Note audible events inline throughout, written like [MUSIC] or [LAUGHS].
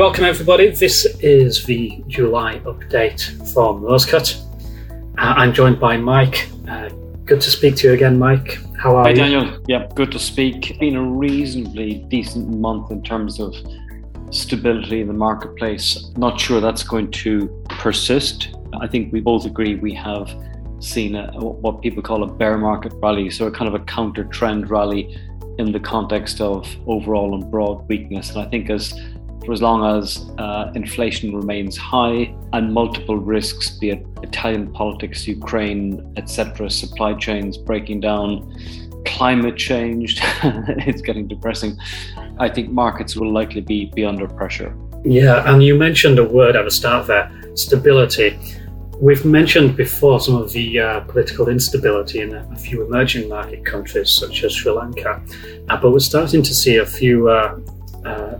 Welcome, everybody. This is the July update from Rosecut. Uh, I'm joined by Mike. Uh, good to speak to you again, Mike. How are Hi, you? Daniel. Yeah, good to speak. Been a reasonably decent month in terms of stability in the marketplace. Not sure that's going to persist. I think we both agree we have seen a, what people call a bear market rally, so a kind of a counter trend rally in the context of overall and broad weakness. And I think as for as long as uh, inflation remains high and multiple risks, be it Italian politics, Ukraine, etc., supply chains breaking down, climate change, [LAUGHS] it's getting depressing. I think markets will likely be, be under pressure. Yeah, and you mentioned a word at the start there stability. We've mentioned before some of the uh, political instability in a, a, few emerging market countries, such as Sri Lanka, uh, but we're starting to see a few uh, uh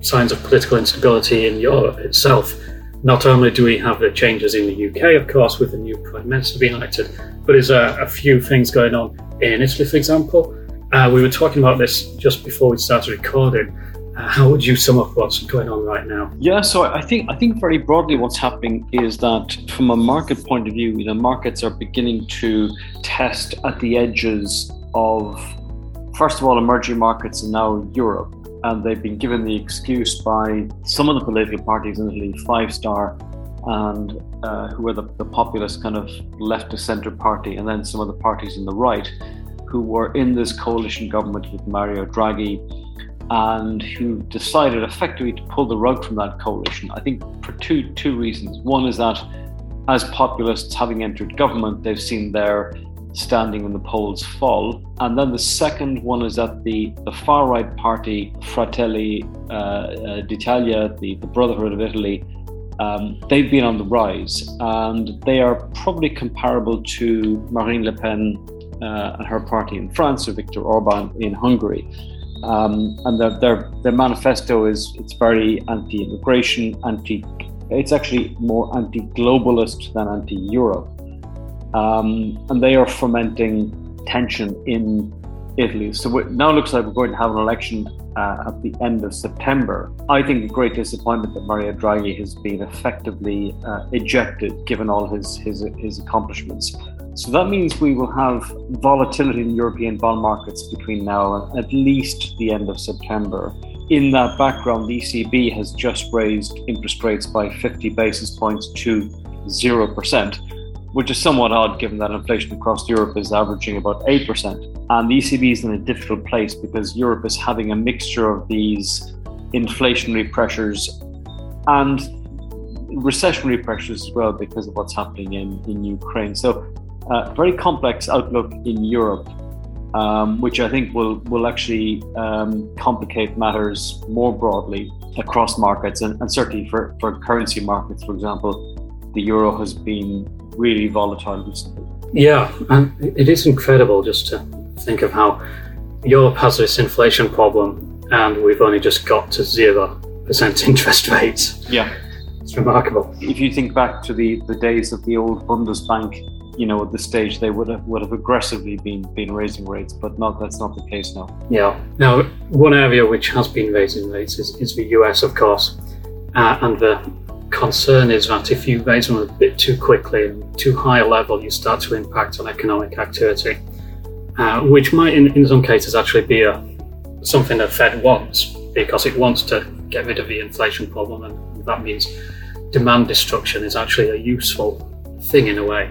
signs of political instability in Europe itself. Not only do we have the changes in the UK, of course, with the new Prime Minister being elected, but there's a, a few things going on in Italy, for example. Uh, we were talking about this just before we started recording. Uh, how would you sum up what's going on right now? Yeah, so I think I think very broadly what's happening is that from a market point of view, the markets are beginning to test at the edges of first of all emerging markets and now Europe and they've been given the excuse by some of the political parties in Italy, Five Star, and uh, who are the, the populist kind of left to centre party, and then some of the parties in the right, who were in this coalition government with Mario Draghi, and who decided effectively to pull the rug from that coalition. I think for two two reasons. One is that as populists having entered government, they've seen their standing when the polls fall. And then the second one is that the, the far right party, Fratelli uh, uh, d'Italia, the, the Brotherhood of Italy, um, they've been on the rise and they are probably comparable to Marine Le Pen uh, and her party in France or Viktor Orban in Hungary. Um, and their, their, their manifesto is it's very anti-immigration, anti. It's actually more anti-globalist than anti-Europe um, and they are fomenting tension in Italy. So it now looks like we're going to have an election uh, at the end of September. I think a great disappointment that Mario Draghi has been effectively uh, ejected, given all his, his his accomplishments. So that means we will have volatility in European bond markets between now and at least the end of September. In that background, the ECB has just raised interest rates by 50 basis points to 0% which is somewhat odd given that inflation across Europe is averaging about 8%. And the ECB is in a difficult place because Europe is having a mixture of these inflationary pressures and recessionary pressures as well because of what's happening in, in Ukraine. So, uh, very complex outlook in Europe, um, which I think will, will actually um, complicate matters more broadly across markets and, and certainly for, for currency markets, for example. The euro has been really volatile recently. Yeah, and it is incredible just to think of how Europe has this inflation problem and we've only just got to zero percent [LAUGHS] interest rates. Yeah. It's remarkable. If you think back to the, the days of the old Bundesbank, you know, at this stage they would have would have aggressively been been raising rates, but not that's not the case now. Yeah. Now, one area which has been raising rates is, is the US, of course, uh, and the concern is that if you raise them a bit too quickly and too high a level, you start to impact on economic activity, uh, which might, in, in some cases, actually be a, something the Fed wants because it wants to get rid of the inflation problem, and that means demand destruction is actually a useful thing in a way.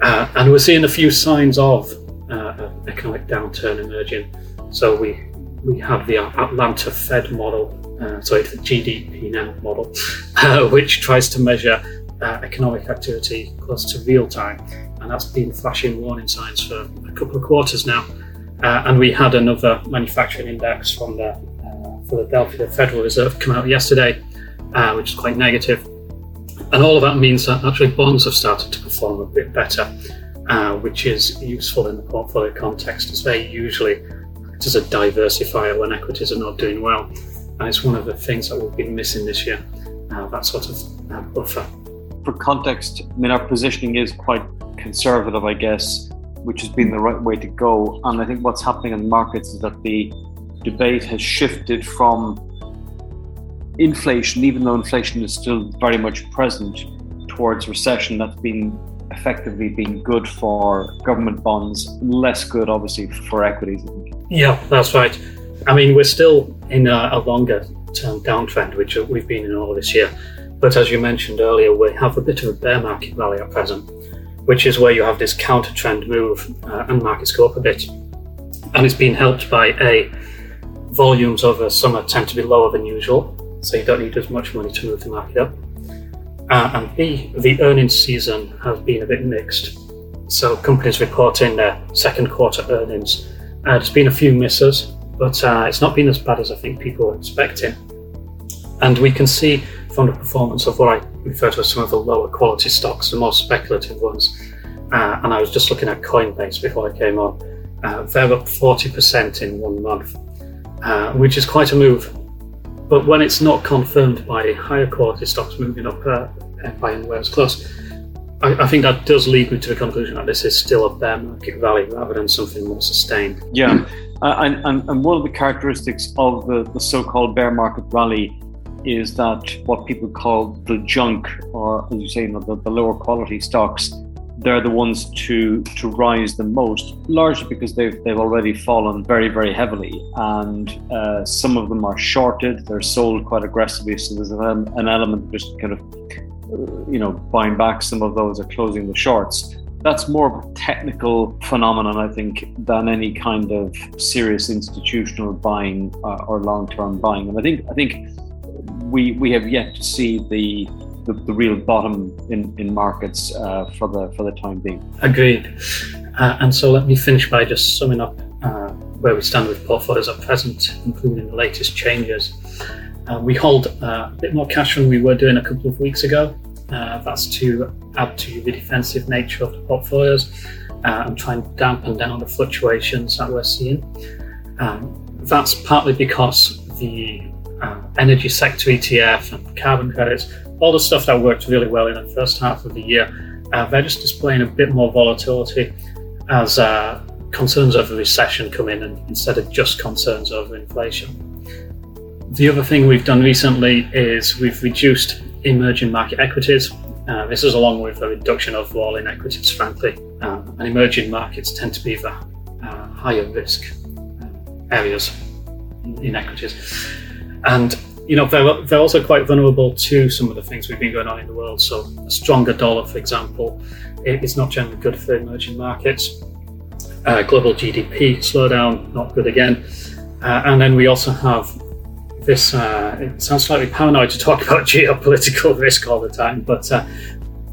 Uh, and we're seeing a few signs of uh, economic downturn emerging. So we we have the Atlanta Fed model uh, sorry, the GDP now model, [LAUGHS] uh, which tries to measure uh, economic activity close to real time. And that's been flashing warning signs for a couple of quarters now. Uh, and we had another manufacturing index from the uh, Philadelphia Federal Reserve come out yesterday, uh, which is quite negative. And all of that means that actually bonds have started to perform a bit better, which is useful in the portfolio context as they usually act as a diversifier when equities are not doing well and it's one of the things that we've been missing this year. Uh, that sort of uh, buffer. For context, I mean, our positioning is quite conservative, I guess, which has been the right way to go. And I think what's happening in the markets is that the debate has shifted from inflation, even though inflation is still very much present towards recession, that's been effectively been good for government bonds, less good, obviously, for equities. Yeah, that's right. I mean, we're still in a, a longer term downtrend, which we've been in all this year. But as you mentioned earlier, we have a bit of a bear market rally at present, which is where you have this counter trend move uh, and markets go up a bit. And it's been helped by A, volumes over summer tend to be lower than usual, so you don't need as much money to move the market up. Uh, and B, the earnings season has been a bit mixed. So companies reporting their second quarter earnings. Uh, there's been a few misses, but uh, it's not been as bad as I think people were expecting. And we can see from the performance of what I refer to as some of the lower quality stocks, the more speculative ones. Uh, and I was just looking at Coinbase before I came on. Uh, they're up 40% in one month, uh, which is quite a move but when it's not confirmed by higher quality stocks moving up uh, by anywhere as close, I, I, think that does lead me to the conclusion that this is still a bear market rally rather than something more sustained. Yeah, uh, and, and, and, one of the characteristics of the, the so called bear market rally is that what people call the junk, or as you say, you know, the, the lower quality stocks, they're the ones to to rise the most, largely because they've they've already fallen very very heavily, and uh, some of them are shorted. They're sold quite aggressively, so there's an, an element of just kind of uh, you know buying back some of those or closing the shorts. That's more of a technical phenomenon, I think, than any kind of serious institutional buying uh, or long-term buying. And I think I think we we have yet to see the the, the real bottom in, in markets uh, for the for the time being. Agreed. Uh, and so let me finish by just summing up uh, where we stand with portfolios at present, including the latest changes. Uh, we hold uh, a bit more cash than we were doing a couple of weeks ago. Uh, that's to add to the defensive nature of the portfolios and try and dampen down the fluctuations that we're seeing. Um, that's partly because the uh, energy sector ETF and carbon credits all the stuff that worked really well in the first half of the year, uh, they're just displaying a bit more volatility as uh, concerns over recession come in and, instead of just concerns over inflation. The other thing we've done recently is we've reduced emerging market equities. Uh, this is along with a reduction of all in equities, frankly. Um, and emerging markets tend to be the uh, higher risk uh, areas in, in equities. And you know, they're, they're also quite vulnerable to some of the things we've been going on in the world. So, a stronger dollar, for example, is not generally good for emerging markets. Uh, global GDP slowdown, not good again. Uh, and then we also have this. Uh, it sounds slightly paranoid to talk [LAUGHS] about geopolitical [LAUGHS] risk all the time, but uh,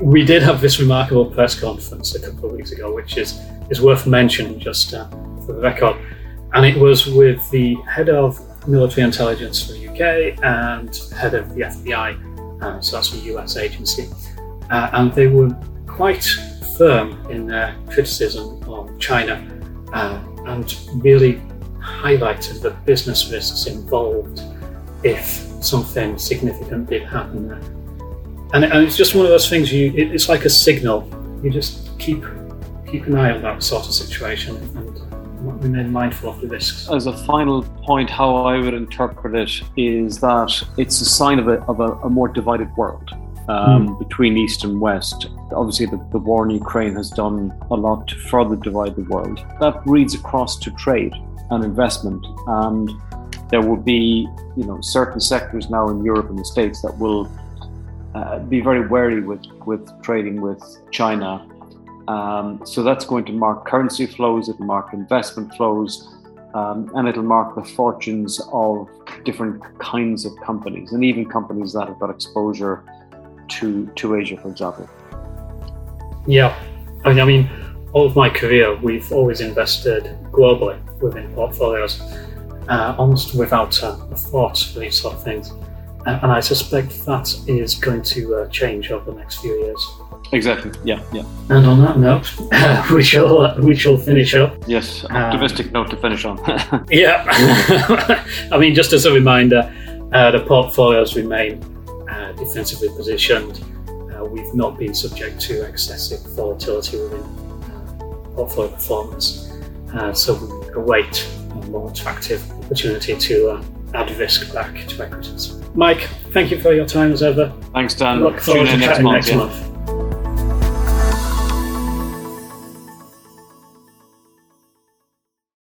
we did have this remarkable press conference a couple of weeks ago, which is is worth mentioning just uh, for the record. And it was with the head of military intelligence for the UK and head of the FBI, uh, so that's a US agency. Uh, and they were quite firm in their criticism of China uh, and really highlighted the business risks involved if something significant did happen there. And, and it's just one of those things you it, it's like a signal. You just keep keep an eye on that sort of situation and remain mindful of the risks. As a final point, how I would interpret it is that it's a sign of a, of a, a more divided world. Um, mm. Between East and West. Obviously, the, the war in Ukraine has done a lot to further divide the world. That reads across to trade and investment. And there will be, you know, certain sectors now in Europe and the States that will uh, be very wary with, with trading with China um, so that's going to mark currency flows, it'll mark investment flows, um, and it'll mark the fortunes of different kinds of companies, and even companies that have got exposure to to Asia, for example. Yeah, I mean, I mean all of my career, we've always invested globally within portfolios, uh, almost without uh, a thought for these sort of things. Uh, and I suspect that is going to uh, change over the next few years. Exactly. Yeah. Yeah. And on that note, [LAUGHS] we shall we shall finish up. Yes, optimistic um, note to finish on. [LAUGHS] yeah. [LAUGHS] I mean, just as a reminder, uh, the portfolios remain uh, defensively positioned. Uh, we've not been subject to excessive volatility within uh, portfolio performance, uh, so we await a more attractive opportunity to uh, add risk back to equities. Mike, thank you for your time as ever. Thanks, Dan. Look forward Tune in to next month. next yeah. month.